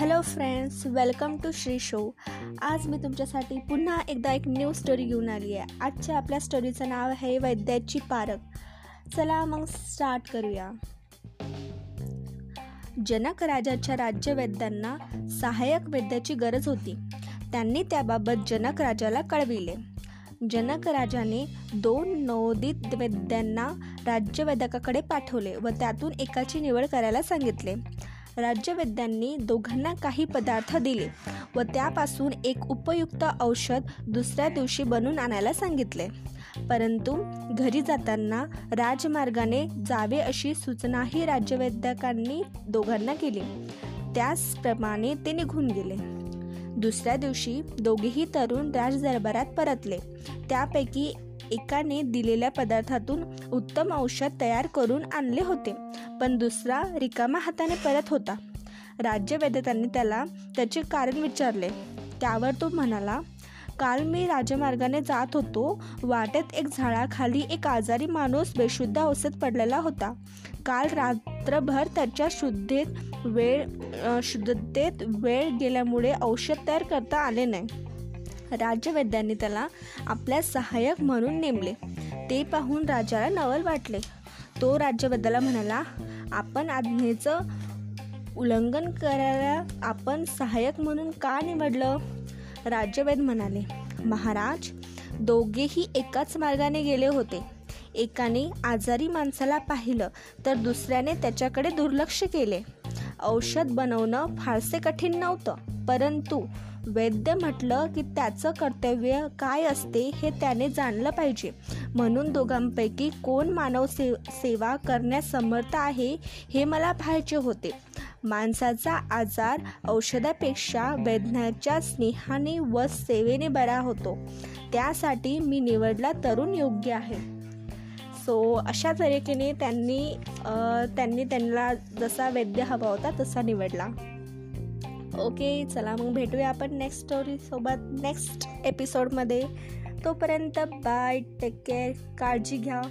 Hello friends welcome to Shri show आज मी तुमच्यासाठी पुन्हा एकदा एक न्यू स्टोरी घेऊन आली आहे. आजच्या आपल्या स्टोरीचं नाव आहे वैद्याची पारख. चला मग स्टार्ट करूया. जनक राजाच्या राज्यवैद्यांना सहाय्यक वैद्याची गरज होती. त्यांनी त्याबाबत जनक राजाला कळविले. जनक राजाने दोन नवोदित वैद्यांना राज्यवैद्यकाकडे पाठवले व त्यातून एकाची निवड करायला सांगितले. राज्यवैद्यांनी दोघांना काही पदार्थ दिले व त्यापासून एक उपयुक्त औषध दुसऱ्या दिवशी बनवून आणायला सांगितले. परंतु घरी जाताना राजमार्गाने जावे अशी सूचनाही राज्यवैद्यकांनी दोघांना केली. त्याचप्रमाणे ते निघून गेले. दुसऱ्या दिवशी दोघेही तरुण राजदरबारात परतले. त्यापैकी एकाने दिलेल्या पदार्थातून उत्तम औषध तयार करून आणले होते. पण दुसरा रिकामा हाताने परत होता. राज्यवैद्यतांनी त्याला त्याचे कारण विचारले. त्यावर तो म्हणाला काल मी राजमार्गाने जात होतो. वाटेत एक झाडाखाली एक आजारी माणूस बेशुद्ध अवस्थेत पडलेला होता. काल रात्रभर त्याच्या शुद्धेत वेळ शुद्धतेत वेळ गेल्यामुळे औषध तयार करता आले नाही. राज्यवैद्यांनी त्याला आपल्या सहाय्यक म्हणून नेमले. ते पाहून राजाला नवल वाटले. तो राज्यवैद्याला म्हणाला आपण आज्ञेचं उल्लंघन करायला आपण सहाय्यक म्हणून का निवडलं? राज्यवेद म्हणाले महाराज दोघेही एकाच मार्गाने गेले होते. एकाने आजारी माणसाला पाहिलं तर दुसऱ्याने त्याच्याकडे दुर्लक्ष केले. औषध बनवणं फारसे कठीण नव्हतं. परंतु वैद्य म्हटलं की त्याचं कर्तव्य काय असते हे त्याने जाणलं पाहिजे. म्हणून दोघांपैकी कोण मानव से सेवा करण्यास समर्थ आहे हे मला पाहायचे होते. माणसाचा आजार औषधापेक्षा वैद्याच्या स्नेहाने व सेवेने बरा होतो. त्यासाठी मी निवडला तरुण योग्य आहे. सो अशा तऱ्हेने त्यांनी त्यांनी त्यांना जसा वैद्य हवा होता तसा निवडला. ओके चला मग भेटूया आपण नेक्स्ट स्टोरीसोबत नेक्स्ट एपिसोडमध्ये तोपर्यंत बाय टेक केअर काळजी घ्या.